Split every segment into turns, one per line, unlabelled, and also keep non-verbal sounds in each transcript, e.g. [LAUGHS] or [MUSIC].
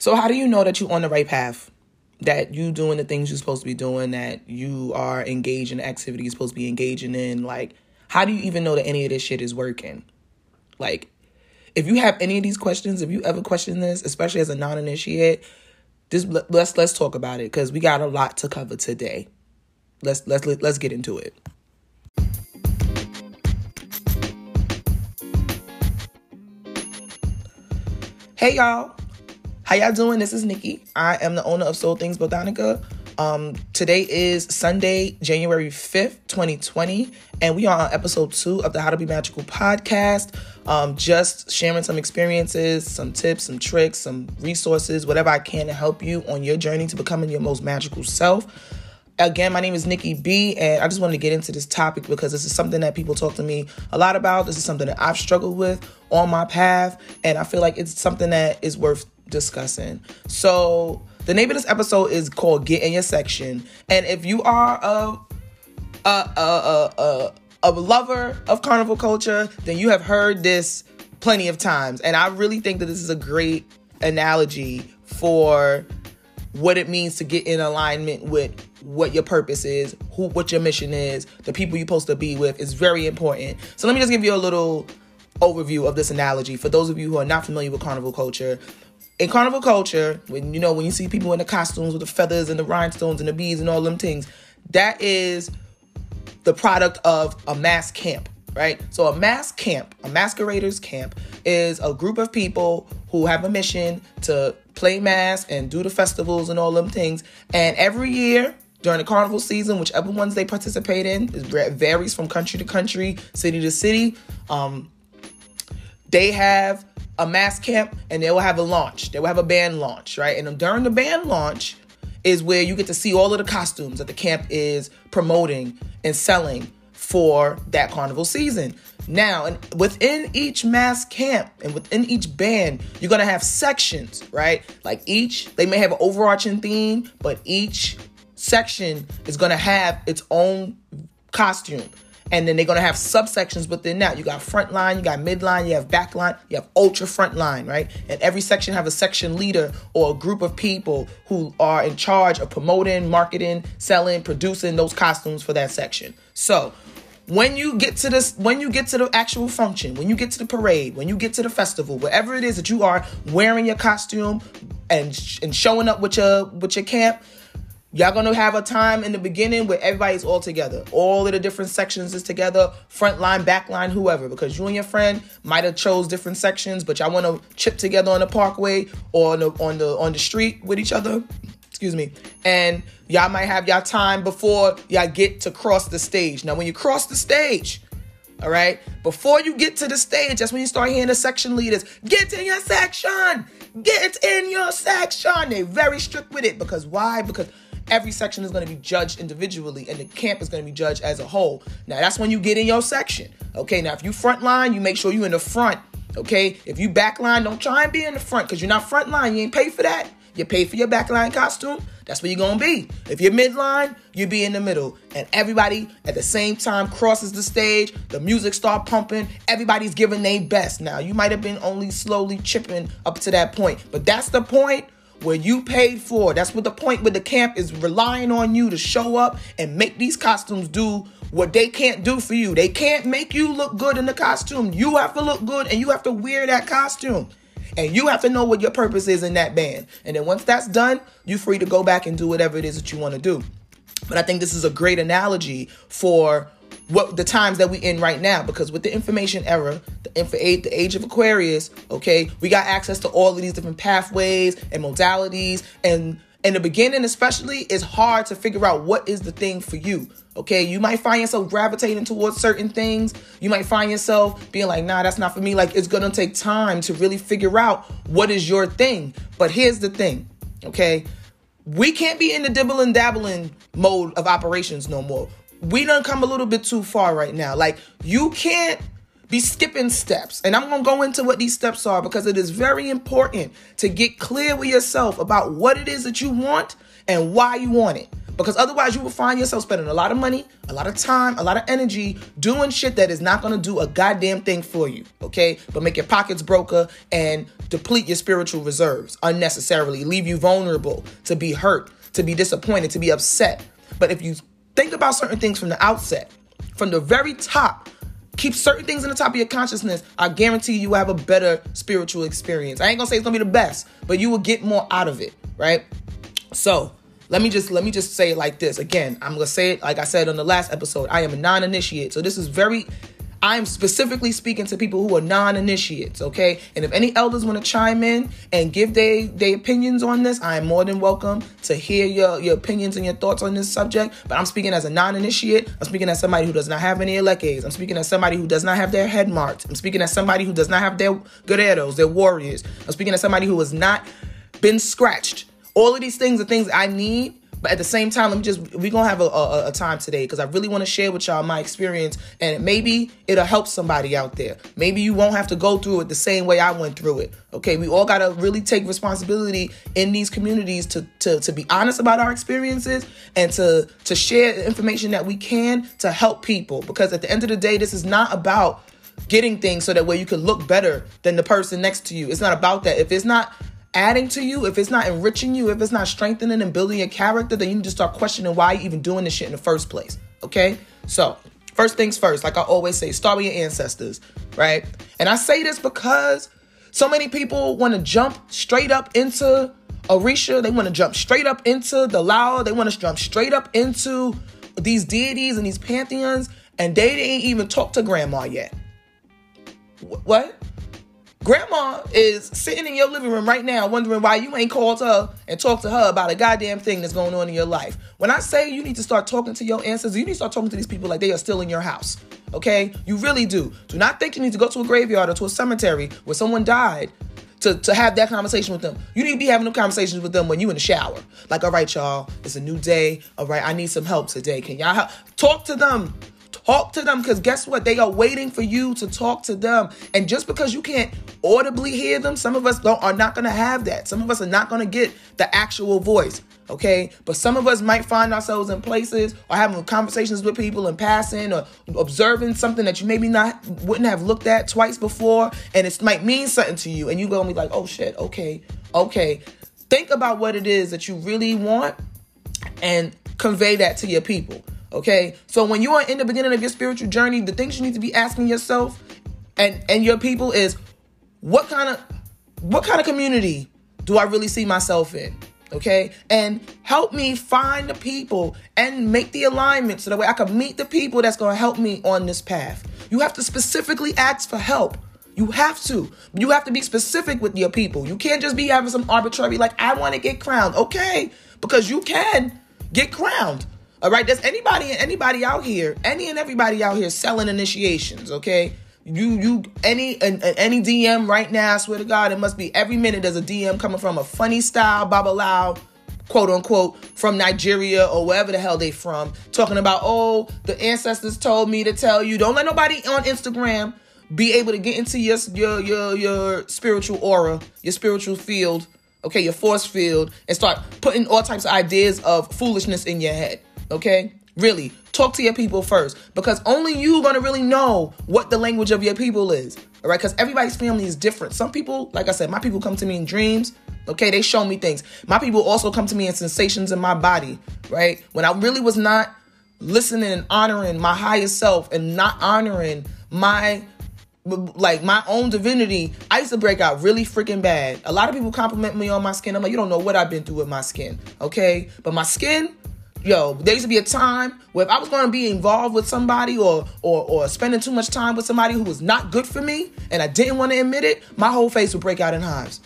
So, how do you know that you're on the right path? That you doing the things you're supposed to be doing, that you are engaged in the activity you're supposed to be engaging in? Like, how do you even know that any of this shit is working? Like, if you have any of these questions, if you ever question this, especially as a non-initiate, just let's let's talk about it because we got a lot to cover today. Let's let's let's get into it. Hey y'all, how y'all doing? This is Nikki. I am the owner of Soul Things Botanica. Um, today is Sunday, January 5th, 2020, and we are on episode two of the How to Be Magical podcast. Um, just sharing some experiences, some tips, some tricks, some resources, whatever I can to help you on your journey to becoming your most magical self. Again, my name is Nikki B, and I just wanted to get into this topic because this is something that people talk to me a lot about. This is something that I've struggled with on my path, and I feel like it's something that is worth discussing. So, the name of this episode is called Get in Your Section. And if you are a a a a, a lover of carnival culture, then you have heard this plenty of times. And I really think that this is a great analogy for what it means to get in alignment with what your purpose is, who what your mission is, the people you're supposed to be with is very important. So let me just give you a little overview of this analogy for those of you who are not familiar with carnival culture. In carnival culture, when you know when you see people in the costumes with the feathers and the rhinestones and the beads and all them things, that is the product of a mass camp, right? So a mass camp, a masqueraders camp is a group of people who have a mission to play mass and do the festivals and all them things. And every year during the carnival season, whichever ones they participate in, it varies from country to country, city to city. Um, they have a mass camp and they will have a launch. They will have a band launch, right? And during the band launch is where you get to see all of the costumes that the camp is promoting and selling for that carnival season. Now, and within each mass camp and within each band, you're gonna have sections, right? Like each, they may have an overarching theme, but each section is to have its own costume. And then they're to have subsections within that. You got front line, you got midline, you have back line, you have ultra front line, right? And every section have a section leader or a group of people who are in charge of promoting, marketing, selling, producing those costumes for that section. So, when you get to this when you get to the actual function when you get to the parade when you get to the festival whatever it is that you are wearing your costume and and showing up with your with your camp Y'all gonna have a time in the beginning where everybody's all together. All of the different sections is together, front line, back line, whoever. Because you and your friend might have chose different sections, but y'all wanna chip together on the parkway or on the on the on the street with each other. Excuse me. And y'all might have y'all time before y'all get to cross the stage. Now, when you cross the stage, all right, before you get to the stage, that's when you start hearing the section leaders get in your section, get in your section. They're very strict with it because why? Because every section is going to be judged individually and the camp is going to be judged as a whole. Now, that's when you get in your section. Okay, now if you front line, you make sure you in the front. Okay, if you back line, don't try and be in the front because you're not front line. You ain't pay for that. You pay for your backline costume. That's where you're gonna be. If you're midline, you be in the middle. And everybody at the same time crosses the stage. The music start pumping. Everybody's giving their best. Now you might have been only slowly chipping up to that point, but that's the point where you paid for. That's what the point where the camp is relying on you to show up and make these costumes do what they can't do for you. They can't make you look good in the costume. You have to look good and you have to wear that costume. And you have to know what your purpose is in that band. And then once that's done, you're free to go back and do whatever it is that you want to do. But I think this is a great analogy for what the times that we in right now because with the information era the info age, the age of aquarius okay we got access to all of these different pathways and modalities and in the beginning especially it's hard to figure out what is the thing for you okay? You might find yourself gravitating towards certain things. You might find yourself being like nah that's not for me. Like it's gonna take time to really figure out what is your thing. But here's the thing okay? We can't be in the dibble and dabbling mode of operations no more. We done come a little bit too far right now. Like you can't be skipping steps. And I'm going to go into what these steps are because it is very important to get clear with yourself about what it is that you want and why you want it. Because otherwise, you will find yourself spending a lot of money, a lot of time, a lot of energy doing shit that is not gonna do a goddamn thing for you, okay? But make your pockets broker and deplete your spiritual reserves unnecessarily, leave you vulnerable to be hurt, to be disappointed, to be upset. But if you think about certain things from the outset, from the very top, keep certain things in the top of your consciousness, I guarantee you, you have a better spiritual experience. I ain't gonna say it's gonna be the best, but you will get more out of it, right? So let me just let me just say it like this. Again, I'm gonna say it like I said on the last episode. I am a non-initiate. So this is very I'm specifically speaking to people who are non-initiates, okay? And if any elders want to chime in and give their their opinions on this, I am more than welcome to hear your, your opinions and your thoughts on this subject. But I'm speaking as a non-initiate. I'm speaking as somebody who does not have any elekes. I'm speaking as somebody who does not have their head marked. I'm speaking as somebody who does not have their guerreros, their warriors. I'm speaking as somebody who has not been scratched. All of these things are things I need but at the same time, let me just we're gonna have a, a, a time today because I really want to share with y'all my experience and maybe it'll help somebody out there. Maybe you won't have to go through it the same way I went through it. Okay, we all gotta really take responsibility in these communities to to to be honest about our experiences and to to share the information that we can to help people. Because at the end of the day, this is not about getting things so that way you can look better than the person next to you. It's not about that. If it's not adding to you, if it's not enriching you, if it's not strengthening and building your character, then you need to start questioning why you even doing this shit in the first place. Okay? So, first things first, like I always say, start with your ancestors, right? And I say this because so many people want to jump straight up into Orisha, they want to jump straight up into the Lao, they want to jump straight up into these deities and these pantheons, and they didn't even talk to grandma yet. What? Grandma is sitting in your living room right now wondering why you ain't called her and talked to her about a goddamn thing that's going on in your life. When I say you need to start talking to your ancestors, you need to start talking to these people like they are still in your house. Okay? You really do. Do not think you need to go to a graveyard or to a cemetery where someone died to, to have that conversation with them. You need to be having them conversations with them when you in the shower. Like, all right, y'all, it's a new day. All right, I need some help today. Can y'all help? Talk to them. Talk to them because guess what? They are waiting for you to talk to them. And just because you can't audibly hear them, some of us don't are not gonna have that. Some of us are not gonna get the actual voice. Okay, but some of us might find ourselves in places or having conversations with people in passing or observing something that you maybe not wouldn't have looked at twice before, and it might mean something to you, and you gonna be like, "Oh shit, okay, okay." Think about what it is that you really want, and convey that to your people. Okay. So when you are in the beginning of your spiritual journey, the things you need to be asking yourself and and your people is what kind of what kind of community do I really see myself in? Okay. And help me find the people and make the alignment so that way I can meet the people that's going to help me on this path. You have to specifically ask for help. You have to. You have to be specific with your people. You can't just be having some arbitrary, like, I want to get crowned. Okay. Because you can get crowned. All right, there's anybody and anybody out here, any and everybody out here selling initiations. Okay, you you any and any DM right now. I swear to God, it must be every minute there's a DM coming from a funny style Babalawo, quote unquote, from Nigeria or wherever the hell they from, talking about oh the ancestors told me to tell you. Don't let nobody on Instagram be able to get into your your your your spiritual aura, your spiritual field, okay, your force field, and start putting all types of ideas of foolishness in your head. Okay? Really, talk to your people first because only you gonna really know what the language of your people is. All right? Because everybody's family is different. Some people, like I said, my people come to me in dreams. Okay, they show me things. My people also come to me in sensations in my body, right? When I really was not listening and honoring my higher self and not honoring my like my own divinity, I used to break out really freaking bad. A lot of people compliment me on my skin. I'm like, you don't know what I've been through with my skin, okay? But my skin, yo, there used to be a time where if I was going to be involved with somebody or or or spending too much time with somebody who was not good for me and I didn't want to admit it, my whole face would break out in hives.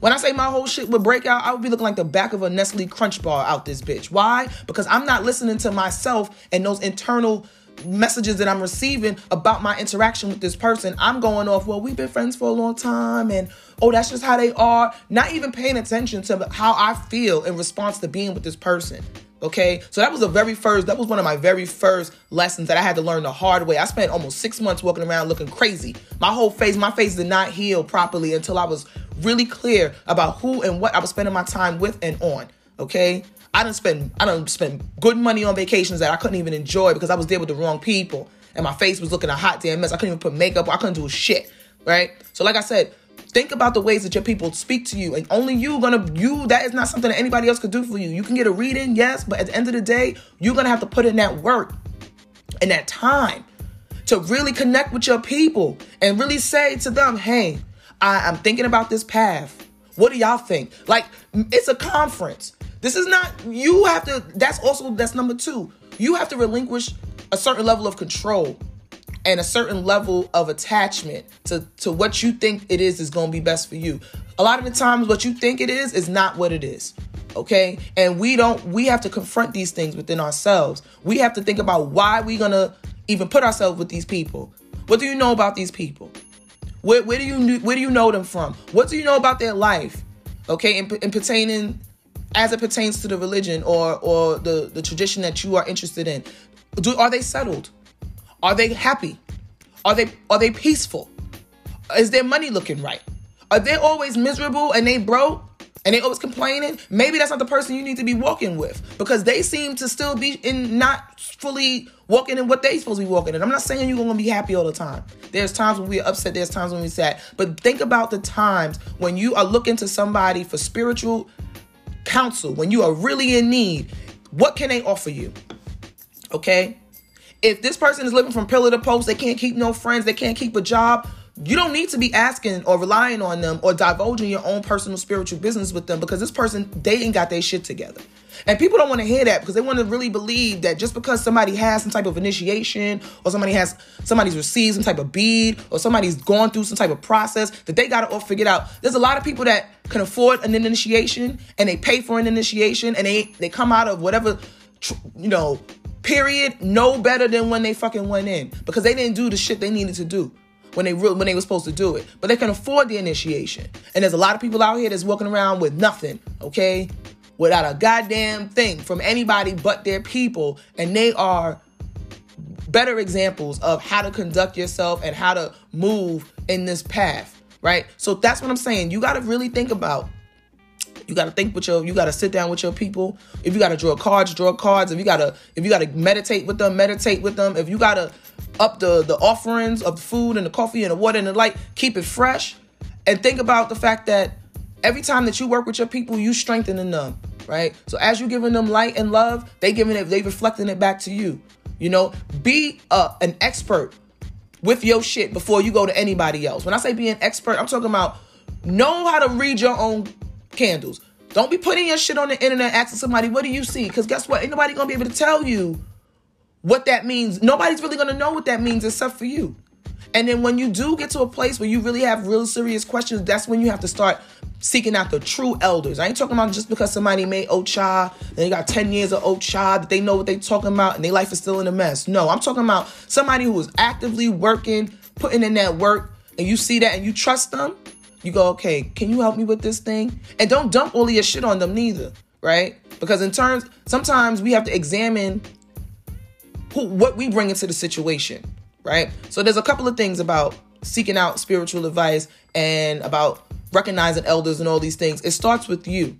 When I say my whole shit would break out, I would be looking like the back of a Nestle Crunch bar out this bitch. Why? Because I'm not listening to myself and those internal messages that I'm receiving about my interaction with this person. I'm going off, well, we've been friends for a long time and oh, that's just how they are. Not even paying attention to how I feel in response to being with this person. Okay, so that was the very first, that was one of my very first lessons that I had to learn the hard way. I spent almost six months walking around looking crazy. My whole face, my face did not heal properly until I was really clear about who and what I was spending my time with and on. Okay, I didn't spend, I didn't spend good money on vacations that I couldn't even enjoy because I was there with the wrong people and my face was looking a hot damn mess. I couldn't even put makeup, I couldn't do a shit. Right, so like I said, Think about the ways that your people speak to you, and only you gonna you. That is not something that anybody else could do for you. You can get a reading, yes, but at the end of the day, you're gonna have to put in that work and that time to really connect with your people and really say to them, "Hey, I, I'm thinking about this path. What do y'all think?" Like it's a conference. This is not. You have to. That's also that's number two. You have to relinquish a certain level of control and a certain level of attachment to, to what you think it is is going to be best for you. A lot of the times, what you think it is is not what it is. Okay. And we don't, we have to confront these things within ourselves. We have to think about why we're going to even put ourselves with these people. What do you know about these people? Where, where do you where do you know them from? What do you know about their life? Okay, and, and pertaining as it pertains to the religion or or the the tradition that you are interested in. Do are they settled? Are they happy? Are they are they peaceful? Is their money looking right? Are they always miserable and they broke and they always complaining? Maybe that's not the person you need to be walking with because they seem to still be in not fully walking in what they supposed to be walking in. I'm not saying you're gonna be happy all the time. There's times when we're upset, there's times when we're sad. But think about the times when you are looking to somebody for spiritual counsel, when you are really in need. What can they offer you? Okay? If this person is living from pillar to post, they can't keep no friends, they can't keep a job, you don't need to be asking or relying on them or divulging your own personal spiritual business with them because this person, they ain't got their shit together. And people don't want to hear that because they want to really believe that just because somebody has some type of initiation or somebody has somebody's received some type of bead or somebody's gone through some type of process that they got it all figured out. There's a lot of people that can afford an initiation and they pay for an initiation and they they come out of whatever you know period no better than when they fucking went in because they didn't do the shit they needed to do when they re- when they were supposed to do it. But they can afford the initiation. And there's a lot of people out here that's walking around with nothing, okay? Without a goddamn thing from anybody but their people, and they are better examples of how to conduct yourself and how to move in this path, right? So that's what I'm saying. You got to really think about you got to think with your you got to sit down with your people. If you got to draw cards draw cards. If you got to if you got to meditate with them meditate with them. If you got to up the the offerings of the food and the coffee and the water and the light keep it fresh. And think about the fact that every time that you work with your people you strengthening them right? So as you're giving them light and love they giving it they reflecting it back to you. You know be uh, an expert with your shit before you go to anybody else. When i say be an expert i'm talking about know how to read your own candles. Don't be putting your shit on the internet asking somebody, what do you see? Because guess what? Ain't nobody gonna be able to tell you what that means. Nobody's really gonna know what that means except for you. And then when you do get to a place where you really have real serious questions, that's when you have to start seeking out the true elders. I ain't talking about just because somebody made Ocha, and they got 10 years of Ocha, that they know what they talking about and their life is still in a mess. No, I'm talking about somebody who is actively working, putting in that work, and you see that and you trust them you go, okay, can you help me with this thing? And don't dump all your shit on them neither, right? Because in terms, sometimes we have to examine who, what we bring into the situation, right? So there's a couple of things about seeking out spiritual advice and about recognizing elders and all these things. It starts with you,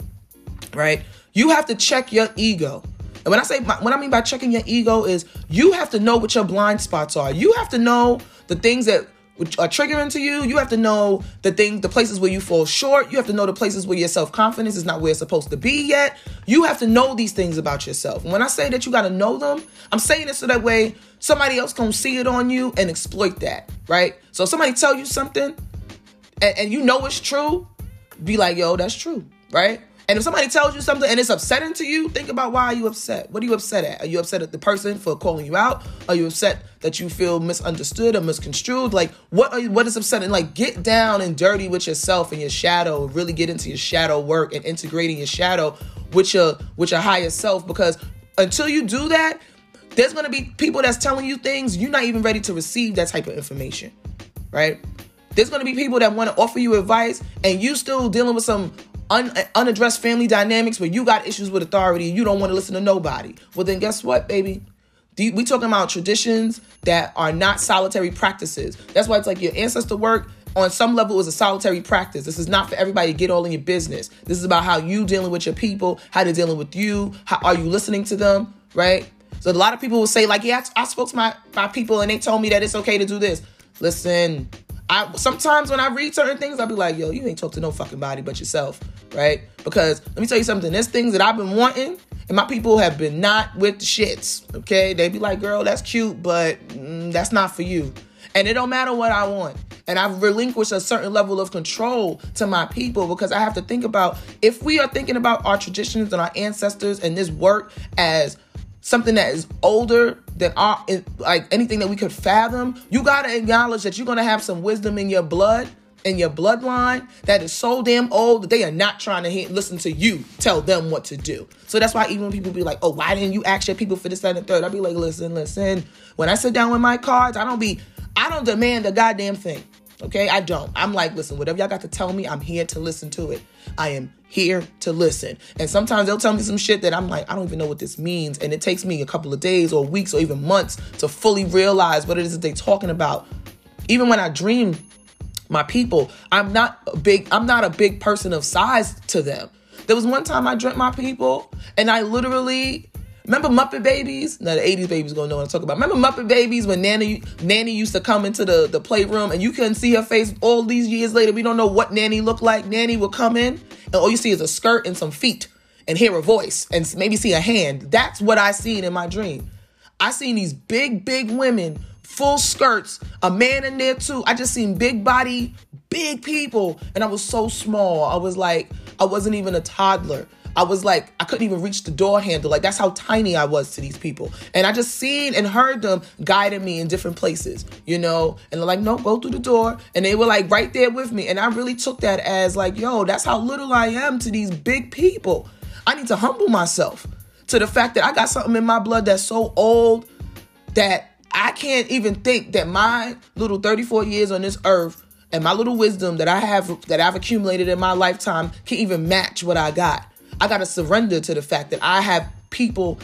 right? You have to check your ego. And when I say what I mean by checking your ego is you have to know what your blind spots are. You have to know the things that are triggering to you. You have to know the thing, the places where you fall short. You have to know the places where your self confidence is not where it's supposed to be yet. You have to know these things about yourself. When I say that you got to know them, I'm saying it so that way somebody else can see it on you and exploit that, right? So somebody tell you something and, and you know it's true, be like, yo, that's true, right? And if somebody tells you something and it's upsetting to you, think about why are you upset? What are you upset at? Are you upset at the person for calling you out? Are you upset that you feel misunderstood or misconstrued? Like what are you, what is upsetting? Like get down and dirty with yourself and your shadow. Really get into your shadow work and integrating your shadow with your with your higher self because until you do that, there's gonna be people that's telling you things you're not even ready to receive that type of information, right? There's gonna be people that want to offer you advice and you still dealing with some un- unaddressed family dynamics where you got issues with authority and you don't want to listen to nobody. Well, then guess what, baby? We talking about traditions that are not solitary practices. That's why it's like your ancestor work on some level is a solitary practice. This is not for everybody to get all in your business. This is about how you dealing with your people, how they're dealing with you, how are you listening to them, right? So a lot of people will say like, yeah, I, I spoke to my, my people and they told me that it's okay to do this. Listen, I sometimes when I read certain things, I'll be like, yo, you ain't talk to no fucking body but yourself, right? Because let me tell you something, there's things that I've been wanting, and my people have been not with the shits. Okay, they be like, girl, that's cute, but mm, that's not for you. And it don't matter what I want. And I've relinquished a certain level of control to my people because I have to think about if we are thinking about our traditions and our ancestors and this work as something that is older than like anything that we could fathom, you gotta acknowledge that you're gonna have some wisdom in your blood in your bloodline that is so damn old that they are not trying to hear, listen to you tell them what to do. So that's why even when people be like, oh, why didn't you ask your people for this, that, and the third? I'll be like, listen, listen. When I sit down with my cards, I don't be, I don't demand a goddamn thing. Okay, I don't. I'm like, listen, whatever y'all got to tell me, I'm here to listen to it. I am here to listen. And sometimes they'll tell me some shit that I'm like, I don't even know what this means. And it takes me a couple of days or weeks or even months to fully realize what it is that they're talking about. Even when I dream my people, I'm not a big, I'm not a big person of size to them. There was one time I dreamt my people and I literally Remember Muppet Babies? Now the 80s babies gonna know what I'm talking about. Remember Muppet Babies when Nanny Nanny used to come into the, the playroom and you couldn't see her face all these years later. We don't know what Nanny looked like. Nanny would come in and all you see is a skirt and some feet and hear a voice and maybe see a hand. That's what I seen in my dream. I seen these big, big women, full skirts, a man in there too. I just seen big body, big people, and I was so small. I was like, I wasn't even a toddler. I was like, I couldn't even reach the door handle. Like that's how tiny I was to these people. And I just seen and heard them guiding me in different places, you know, and they're like, no, go through the door. And they were like right there with me. And I really took that as like, yo, that's how little I am to these big people. I need to humble myself to the fact that I got something in my blood that's so old that I can't even think that my little 34 years on this earth and my little wisdom that I have that I've accumulated in my lifetime can even match what I got. I got to surrender to the fact that I have people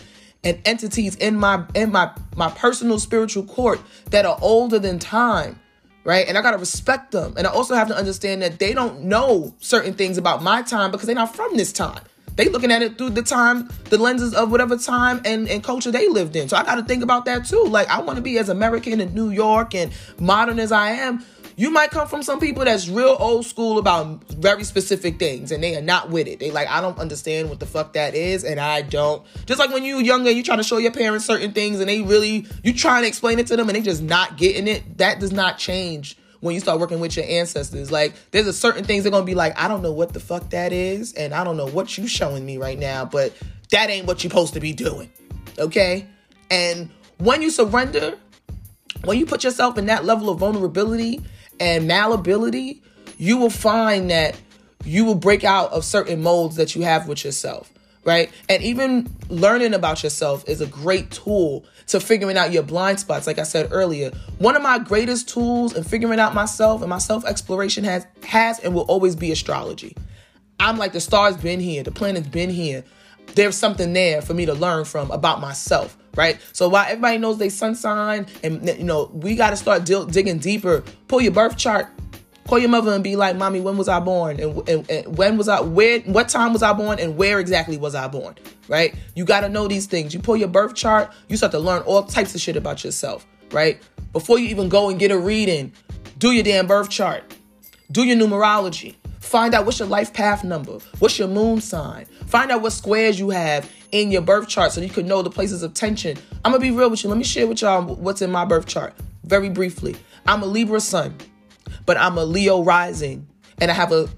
and entities in my in my my personal spiritual court that are older than time right? And i got to respect them. And i also have to understand that they don't know certain things about my time because they're not from this time. They looking at it through the time the lenses of whatever time and, and culture they lived in. So i got to think about that too. Like i want to be as american in new york and modern as i am you might come from some people that's real old school about very specific things and they are not with it. They like, I don't understand what the fuck that is, and I don't. Just like when you younger, you trying to show your parents certain things and they really you trying to explain it to them and they just not getting it. That does not change when you start working with your ancestors. Like there's a certain things they're gonna be like, I don't know what the fuck that is, and I don't know what you showing me right now, but that ain't what you're supposed to be doing. Okay? And when you surrender, when you put yourself in that level of vulnerability and malleability, you will find that you will break out of certain molds that you have with yourself, right? And even learning about yourself is a great tool to figuring out your blind spots. Like I said earlier, one of my greatest tools in figuring out myself and my self exploration has has and will always be astrology. I'm like the stars been here, the planets been here. There's something there for me to learn from about myself right? So while everybody knows they sun sign, and you know, we got to start digging deeper. Pull your birth chart. Call your mother and be like, "Mommy, when was I born? And, and, and when was I? Where? What time was I born? And where exactly was I born? Right? You got to know these things. You pull your birth chart. You start to learn all types of shit about yourself. Right? Before you even go and get a reading, do your damn birth chart. Do your numerology. Find out what's your life path number. What's your moon sign. Find out what squares you have in your birth chart so you can know the places of tension. I'm gonna be real with you. Let me share with y'all what's in my birth chart very briefly. I'm a Libra sun, but I'm a Leo rising, and I have a,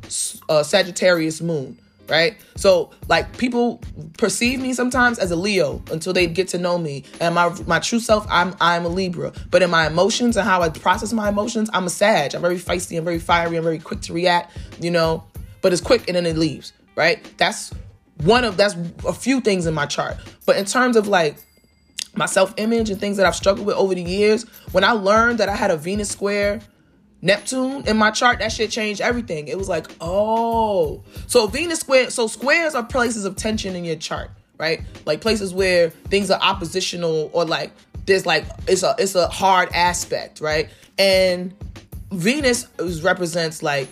a Sagittarius moon. Right, so like people perceive me sometimes as a Leo until they get to know me, and my my true self, I'm I'm a Libra. But in my emotions and how I process my emotions, I'm a Sag. I'm very feisty and very fiery and very quick to react. You know, but it's quick and then it leaves. Right, that's one of that's a few things in my chart. But in terms of like my self image and things that I've struggled with over the years, when I learned that I had a Venus square Neptune in my chart, that shit changed everything. It was like, oh, so Venus square, so squares are places of tension in your chart, right? Like places where things are oppositional or like there's like it's a it's a hard aspect, right? And Venus represents like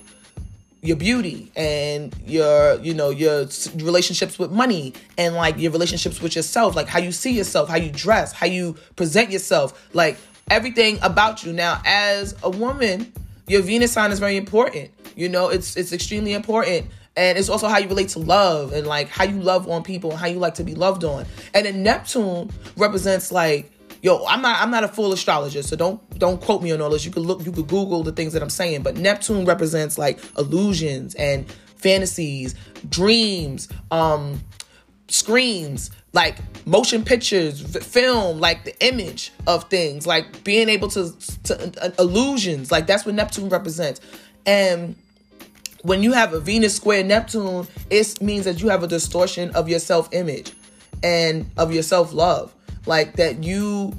your beauty and your you know your relationships with money and like your relationships with yourself like how you see yourself how you dress how you present yourself like everything about you now as a woman Your Venus sign is very important. You know, it's it's extremely important. And it's also how you relate to love and like how you love on people and how you like to be loved on. And then Neptune represents like yo, I'm not I'm not a full astrologer, so don't don't quote me on all this. You could look, you could Google the things that I'm saying. But Neptune represents like illusions and fantasies, dreams, um, screens, like motion pictures, film, like the image of things, like being able to, to uh, illusions, like that's what Neptune represents. And when you have a Venus square Neptune, it means that you have a distortion of your self image and of your self love. Like that you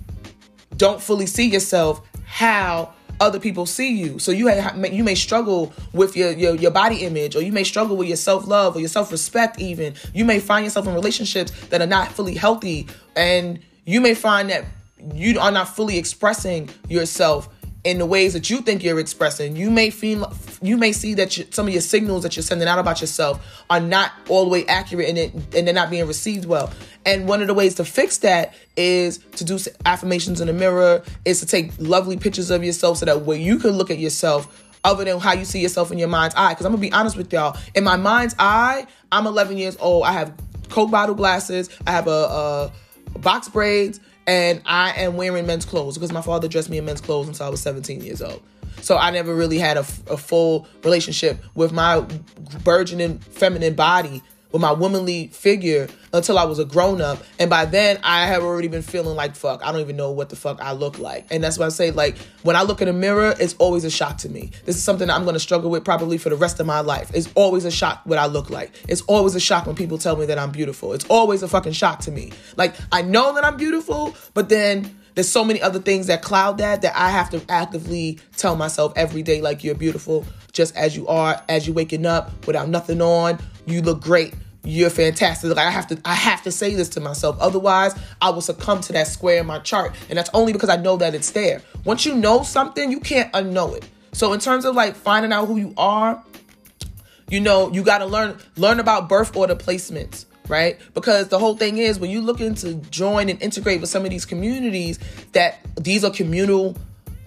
don't fully see yourself how other people see you. So you you may struggle with your, your your body image, or you may struggle with your self love or your self respect. Even you may find yourself in relationships that are not fully healthy, and you may find that you are not fully expressing yourself in the ways that you think you're expressing. You may feel you may see that you, some of your signals that you're sending out about yourself are not all the way accurate and it, and they're not being received well. And one of the ways to fix that is to do affirmations in the mirror, is to take lovely pictures of yourself so that way you can look at yourself other than how you see yourself in your mind's eye. Because I'm gonna be honest with y'all, in my mind's eye, I'm 11 years old. I have Coke bottle glasses. I have a, a box braids and I am wearing men's clothes because my father dressed me in men's clothes until I was 17 years old. So I never really had a, a full relationship with my burgeoning feminine body with my womanly figure until I was a grown up. And by then, I have already been feeling like, fuck, I don't even know what the fuck I look like. And that's why I say, like, when I look in a mirror, it's always a shock to me. This is something I'm to struggle with probably for the rest of my life. It's always a shock what I look like. It's always a shock when people tell me that I'm beautiful. It's always a fucking shock to me. Like, I know that I'm beautiful, but then there's so many other things that cloud that that I have to actively tell myself every day, like, you're beautiful just as you are, as you're waking up without nothing on. You look great you're fantastic. Like I have to I have to say this to myself. Otherwise, I will succumb to that square in my chart. And that's only because I know that it's there. Once you know something, you can't unknow it. So in terms of like finding out who you are, you know, you got to learn learn about birth order placements, right? Because the whole thing is when you looking to join and integrate with some of these communities that these are communal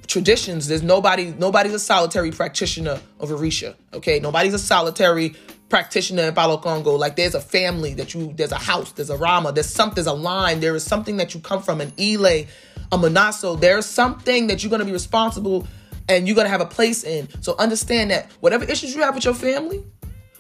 traditions. There's nobody nobody's a solitary practitioner of Orisha, okay? Nobody's a solitary practitioner in Palo Congo. Like there's a family that you, there's a house, there's a Rama, there's something, there's a line, there is something that you come from, an Ile, a Manaso. There's something that you're gonna be responsible and you're gonna have a place in. So understand that whatever issues you have with your family,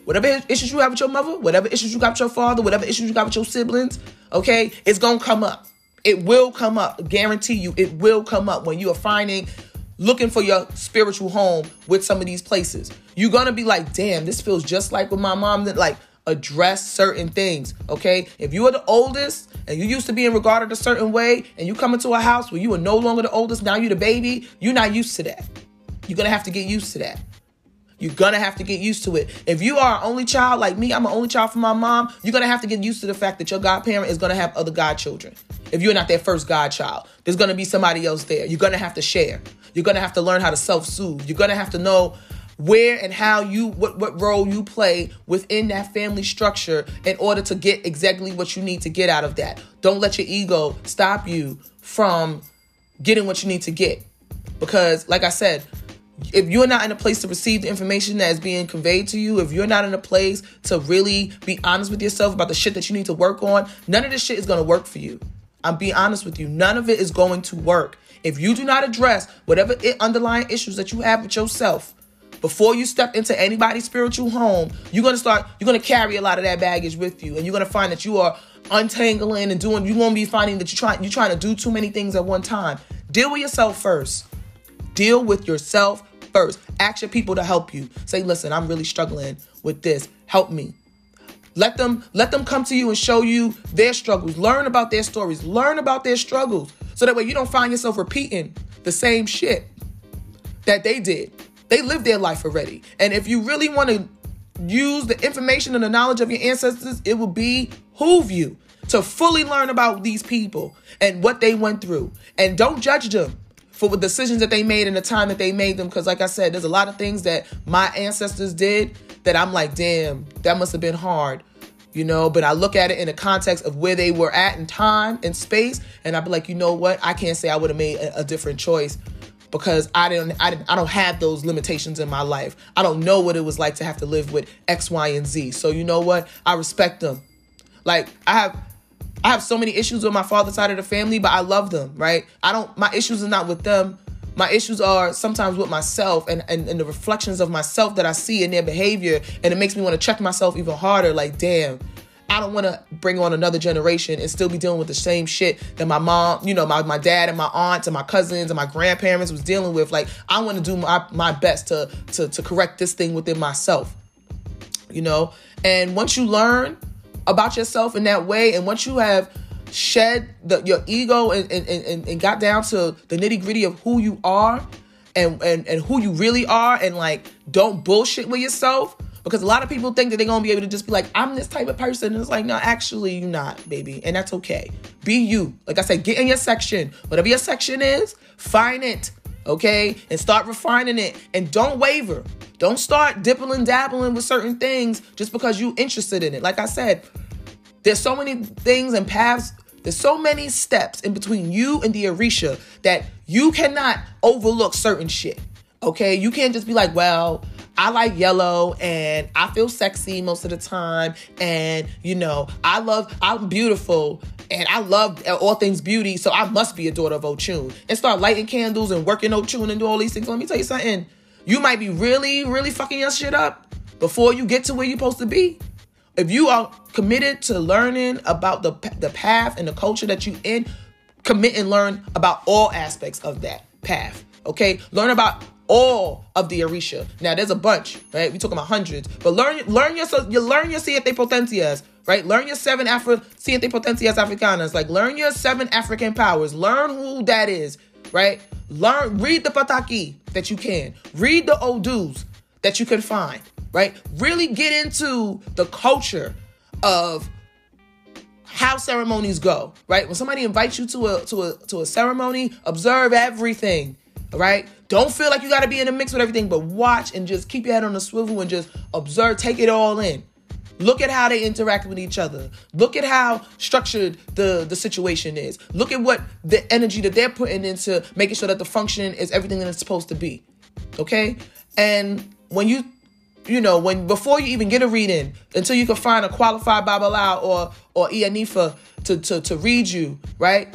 whatever issues you have with your mother, whatever issues you got with your father, whatever issues you got with your siblings, okay, it's gonna come up. It will come up. Guarantee you, it will come up when you are finding looking for your spiritual home with some of these places. You're gonna be like, damn, this feels just like with my mom that like address certain things. Okay. If you are the oldest and you used to being regarded a certain way and you come into a house where you are no longer the oldest, now you're the baby, you're not used to that. You're gonna have to get used to that. You're gonna have to get used to it. If you are an only child like me, I'm an only child from my mom, you're gonna have to get used to the fact that your godparent is gonna have other godchildren. If you're not their first godchild, there's gonna be somebody else there. You're gonna have to share. You're gonna have to learn how to self-soothe. You're gonna have to know where and how you what what role you play within that family structure in order to get exactly what you need to get out of that. Don't let your ego stop you from getting what you need to get. Because like I said, if you're not in a place to receive the information that is being conveyed to you, if you're not in a place to really be honest with yourself about the shit that you need to work on, none of this shit is going to work for you. I'm being honest with you. None of it is going to work. If you do not address whatever underlying issues that you have with yourself before you step into anybody's spiritual home, you're going to start, you're going to carry a lot of that baggage with you. And you're going to find that you are untangling and doing, you're going to be finding that you're trying, you're trying to do too many things at one time. Deal with yourself first. Deal with yourself first. Ask your people to help you. Say, listen, I'm really struggling with this. Help me. Let them let them come to you and show you their struggles. Learn about their stories. Learn about their struggles. So that way you don't find yourself repeating the same shit that they did. They lived their life already. And if you really want to use the information and the knowledge of your ancestors, it will be who've you to fully learn about these people and what they went through. And don't judge them for the decisions that they made and the time that they made them. Because, like I said, there's a lot of things that my ancestors did that I'm like, damn, that must have been hard, you know. But I look at it in the context of where they were at in time and space, and I'd be like, you know what? I can't say I would have made a, a different choice because I didn't, I didn't, I don't have those limitations in my life. I don't know what it was like to have to live with X, Y, and Z. So you know what? I respect them. Like I have, I have so many issues with my father's side of the family, but I love them. Right? I don't. My issues are not with them. My issues are sometimes with myself and, and, and the reflections of myself that I see in their behavior, and it makes me want to check myself even harder. Like, damn, I don't want to bring on another generation and still be dealing with the same shit that my mom, you know, my, my dad and my aunts and my cousins and my grandparents was dealing with. Like, I want to do my, my best to, to, to correct this thing within myself, you know? And once you learn about yourself in that way, and once you have shed the, your ego and, and, and, and got down to the nitty gritty of who you are and, and, and who you really are, and like, don't bullshit with yourself because a lot of people think that they're gonna be able to just be like, I'm this type of person. And it's like, no, actually, you're not, baby. And that's okay. Be you. Like I said, get in your section. Whatever your section is, find it. Okay? And start refining it. And don't waver. Don't start dipping and dabbling with certain things just because you're interested in it. Like I said, there's so many things and paths there's so many steps in between you and the Orisha that you cannot overlook certain shit. Okay? You can't just be like, well, I like yellow and I feel sexy most of the time. And, you know, I love, I'm beautiful and I love all things beauty. So I must be a daughter of Ochun. And start lighting candles and working Ochun and do all these things. Let me tell you something. You might be really, really fucking your shit up before you get to where you're supposed to be. If you are committed to learning about the, the path and the culture that you in, commit and learn about all aspects of that path. Okay? Learn about all of the Orisha. Now there's a bunch, right? We talking about hundreds, but learn learn your you learn your siete potencias, right? Learn your seven Afro siete potencias africanas, like learn your seven African powers. Learn who that is, right? Learn read the pataki that you can. Read the odus that you can find, right? Really get into the culture of how ceremonies go, right? When somebody invites you to a to a to a ceremony, observe everything right? Don't feel like you got to be in the mix with everything, but watch and just keep your head on the swivel and just observe, take it all in. Look at how they interact with each other. Look at how structured the, the situation is. Look at what the energy that they're putting into making sure that the function is everything that it's supposed to be. Okay? And when you you know, when before you even get a reading, until you can find a qualified Babalawo or or Iyanifa to, to to read you, right?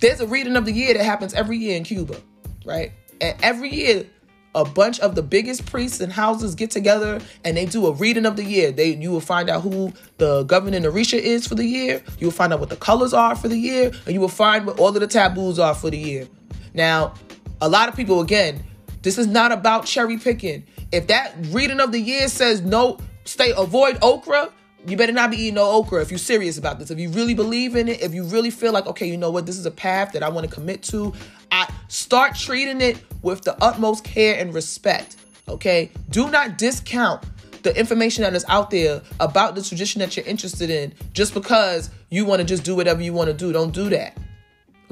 There's a reading of the year that happens every year in Cuba right? And every year, a bunch of the biggest priests and houses get together and they do a reading of the year. They you will find out who the governing Orisha is for the year. You will find out what the colors are for the year, and you will find what all of the taboos are for the year. Now, a lot of people again, this is not about cherry picking. If that reading of the year says no, stay avoid okra, you better not be eating no okra if you're serious about this. If you really believe in it, if you really feel like, okay, you know what, this is a path that I want to commit to, I start treating it with the utmost care and respect. Okay? Do not discount the information that is out there about the tradition that you're interested in just because you want to just do whatever you want to do. Don't do that.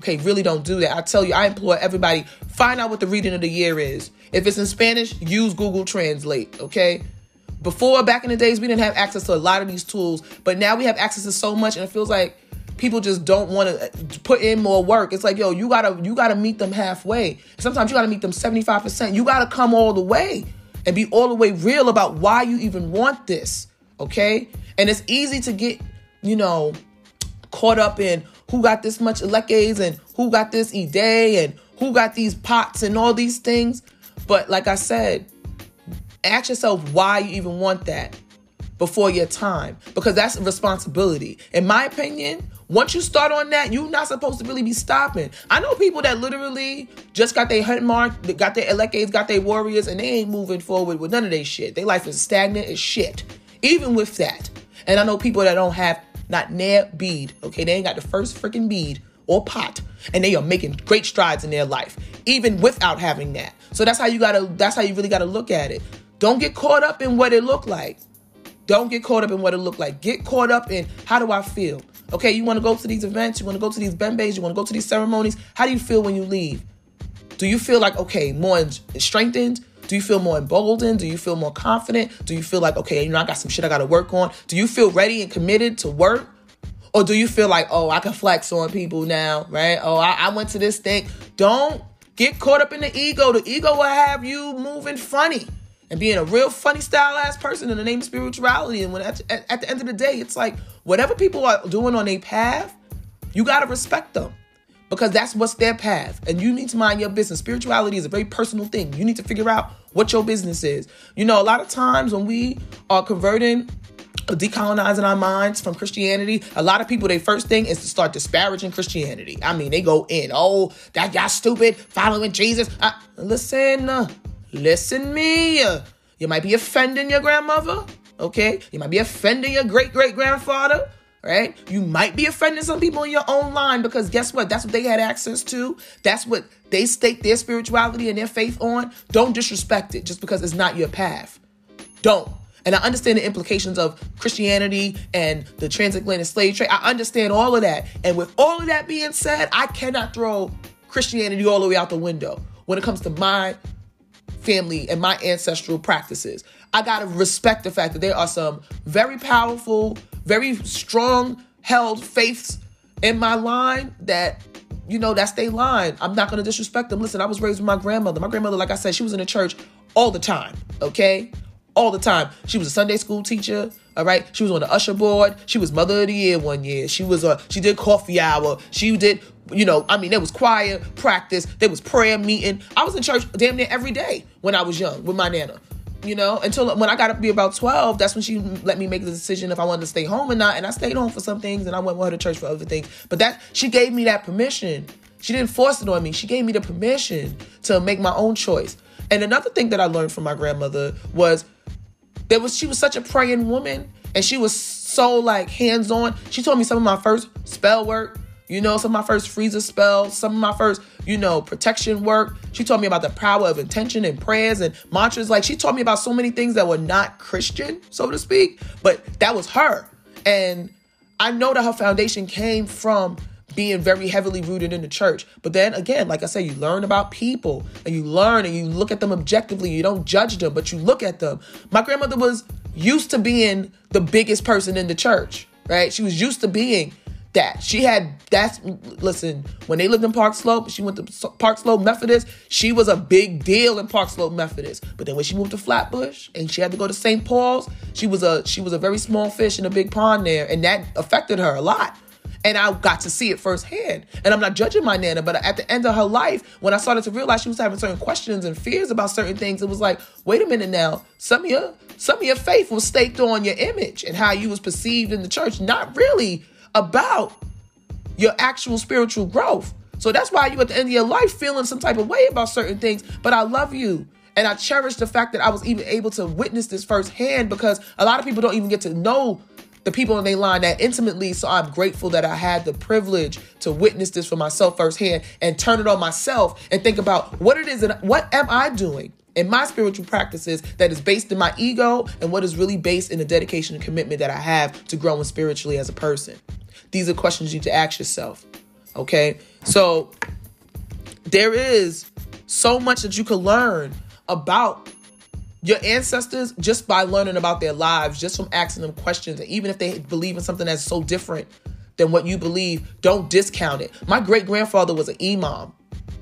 Okay, really don't do that. I tell you, I implore everybody, find out what the reading of the year is. If it's in Spanish, use Google Translate, okay? Before, back in the days, we didn't have access to a lot of these tools, but now we have access to so much, and it feels like people just don't want to uh, put in more work. It's like, yo, you gotta you gotta meet them halfway. Sometimes you gotta meet them 75%. You gotta come all the way and be all the way real about why you even want this. Okay? And it's easy to get, you know, caught up in who got this much elekes and who got this ide and who got these pots and all these things. But like I said, Ask yourself why you even want that before your time because that's a responsibility. In my opinion, once you start on that, you're not supposed to really be stopping. I know people that literally just got their hunt mark, got their elekes, got their warriors, and they ain't moving forward with none of their shit. Their life is stagnant as shit, even with that. And I know people that don't have not near bead, okay? They ain't got the first freaking bead or pot, and they are making great strides in their life, even without having that. So that's how you gotta, that's how you really gotta look at it. Don't get caught up in what it looked like. Don't get caught up in what it looked like. Get caught up in how do I feel? Okay, you want to go to these events, you want to go to these bembes, you want to go to these ceremonies. How do you feel when you leave? Do you feel like, okay, more strengthened? Do you feel more emboldened? Do you feel more confident? Do you feel like, okay, you know, I got some shit I got to work on? Do you feel ready and committed to work? Or do you feel like, oh, I can flex on people now, right? Oh, I, I went to this thing. Don't get caught up in the ego. The ego will have you moving funny and being a real funny style ass person in the name of spirituality. And when at, at, at the end of the day, it's like whatever people are doing on a path, you got to respect them because that's what's their path. And you need to mind your business. Spirituality is a very personal thing. You need to figure out what your business is. You know, a lot of times when we are converting decolonizing our minds from Christianity, a lot of people, their first thing is to start disparaging Christianity. I mean, they go in, oh, that y'all stupid, following Jesus. Uh, listen, uh, listen me. You might be offending your grandmother, okay? You might be offending your great great grandfather right? You might be offending some people in your own line because guess what? That's what they had access to. That's what they stake their spirituality and their faith on. Don't disrespect it just because it's not your path. Don't. And I understand the implications of Christianity and the transatlantic slave trade. I understand all of that. And with all of that being said, I cannot throw Christianity all the way out the window when it comes to my family and my ancestral practices. I got to respect the fact that there are some very powerful, very strong held faiths in my line that you know that's their line. I'm not going to disrespect them. Listen i was raised with my grandmother. My grandmother like i said she was in the church all the time okay? All the time. She was a sunday school teacher all right? She was on the usher board. She was mother of the year one year. She was a she did coffee hour. She did you know i mean there was choir practice. There was prayer meeting. I was in church damn near every day when i was young with my nana you know, until when I got to be about 12, that's when she let me make the decision if I wanted to stay home or not. And I stayed home for some things and I went with her to church for other things. But that, she gave me that permission. She didn't force it on me. She gave me the permission to make my own choice. And another thing that I learned from my grandmother was there was, she was such a praying woman and she was so like hands on. She told me some of my first spell work you know, some of my first freezer spells, some of my first, you know, protection work. She told me about the power of intention and prayers and mantras. Like she told me about so many things that were not Christian, so to speak, but that was her. And I know that her foundation came from being very heavily rooted in the church. But then again, like I said, you learn about people and you learn and you look at them objectively. You don't judge them, but you look at them. My grandmother was used to being the biggest person in the church, right? She was used to being that. She had that's listen, when they lived in Park Slope, she went to Park Slope Methodist, she was a big deal in Park Slope Methodist. But then when she moved to Flatbush and she had to go to St. Paul's, she was a she was a very small fish in a big pond there, and that affected her a lot. And I got to see it firsthand. And I'm not judging my nana, but at the end of her life, when I started to realize she was having certain questions and fears about certain things, it was like, wait a minute now, some of your some of your faith was staked on your image and how you was perceived in the church, not really about your actual spiritual growth. So that's why you at the end of your life feeling some type of way about certain things. But I love you. And I cherish the fact that I was even able to witness this firsthand because a lot of people don't even get to know the people in their line that intimately. So I'm grateful that I had the privilege to witness this for myself firsthand and turn it on myself and think about what it is and what am I doing in my spiritual practices that is based in my ego and what is really based in the dedication and commitment that I have to growing spiritually as a person. These are questions you need to ask yourself. Okay? So there is so much that you can learn about your ancestors just by learning about their lives, just from asking them questions. And even if they believe in something that's so different than what you believe, don't discount it. My great grandfather was an imam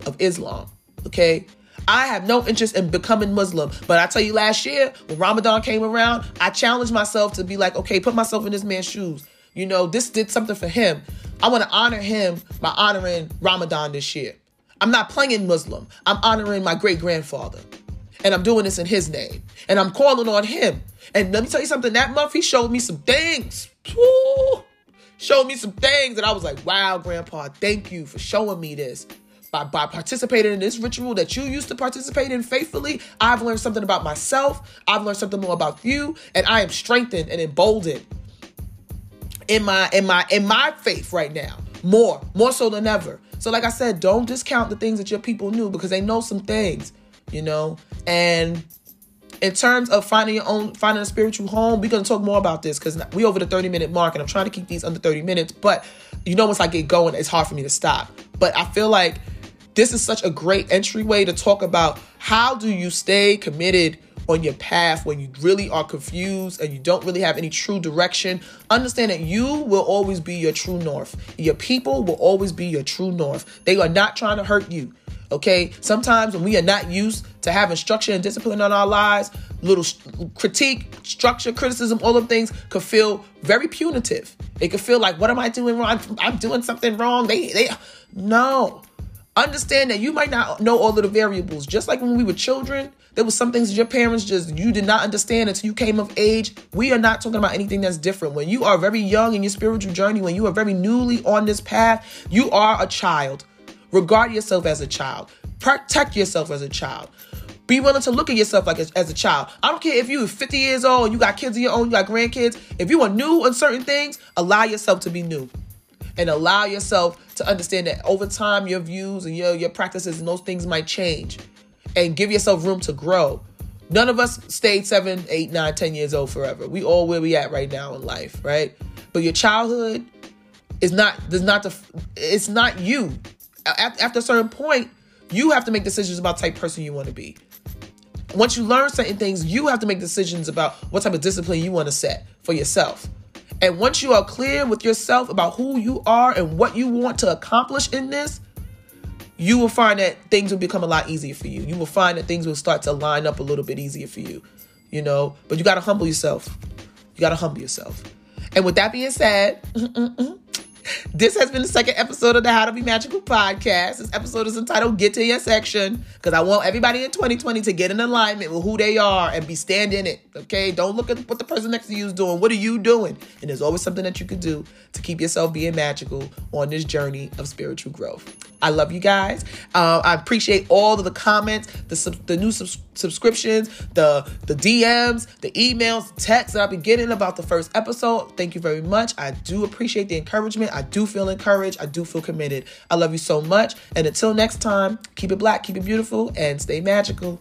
of Islam. Okay? I have no interest in becoming Muslim. But I tell you, last year, when Ramadan came around, I challenged myself to be like, okay, put myself in this man's shoes. You know, this did something for him. I want to honor him by honoring Ramadan this year. I'm not playing Muslim. I'm honoring my great grandfather. And I'm doing this in his name. And I'm calling on him. And let me tell you something, that month he showed me some things. Showed me some things. And I was like, wow, grandpa, thank you for showing me this. By, by participating in this ritual that you used to participate in faithfully, I've learned something about myself. I've learned something more about you. And I am strengthened and emboldened in my in my in my faith right now more more so than ever so like i said don't discount the things that your people knew because they know some things you know and in terms of finding your own finding a spiritual home we're going to talk more about this because we over the 30 minute mark and i'm trying to keep these under 30 minutes but you know once i get going it's hard for me to stop but i feel like this is such a great entryway to talk about how do you stay committed on your path when you really are confused and you don't really have any true direction, understand that you will always be your true north. Your people will always be your true north. They are not trying to hurt you. Okay, sometimes when we are not used to having structure and discipline on our lives, little critique, structure, criticism, all of things could feel very punitive. It could feel like, what am I doing wrong? I'm, I'm doing something wrong. They, they, no. Understand that you might not know all of the variables. Just like when we were children, there was some things your parents just you did not understand until you came of age. We are not talking about anything that's different. When you are very young in your spiritual journey, when you are very newly on this path, you are a child. Regard yourself as a child. Protect yourself as a child. Be willing to look at yourself like a, as a child. I don't care if you're 50 years old you got kids of your own, you got grandkids. If you are new on certain things, allow yourself to be new. And allow yourself to understand that over time your views and your, your practices and those things might change. And give yourself room to grow. None of us stayed seven, eight, nine, ten years old forever. We all where we at right now in life, right? But your childhood is not does not the it's not you after a certain point, you have to make decisions about type person you want to be. Once you learn certain things, you have to make decisions about what type of discipline you want to set for yourself. And once you are clear with yourself about who you are and what you want to accomplish in this, you will find that things will become a lot easier for you. You will find that things will start to line up a little bit easier for you, you know. But you got to humble yourself. You got to humble yourself. And with that being said, [LAUGHS] This has been the second episode of the How to Be Magical podcast. This episode is entitled Get to Your Section because I want everybody in 2020 to get in alignment with who they are and be standing it. Okay? Don't look at what the person next to you is doing. What are you doing? And there's always something that you could do to keep yourself being magical on this journey of spiritual growth. I love you guys. Uh, I appreciate all of the comments, the sub- the new sub- subscriptions, the the DMs, the emails, texts that I've been getting about the first episode. Thank you very much. I do appreciate the encouragement. I do feel encouraged. I do feel committed. I love you so much. And until next time, keep it black, keep it beautiful, and stay magical.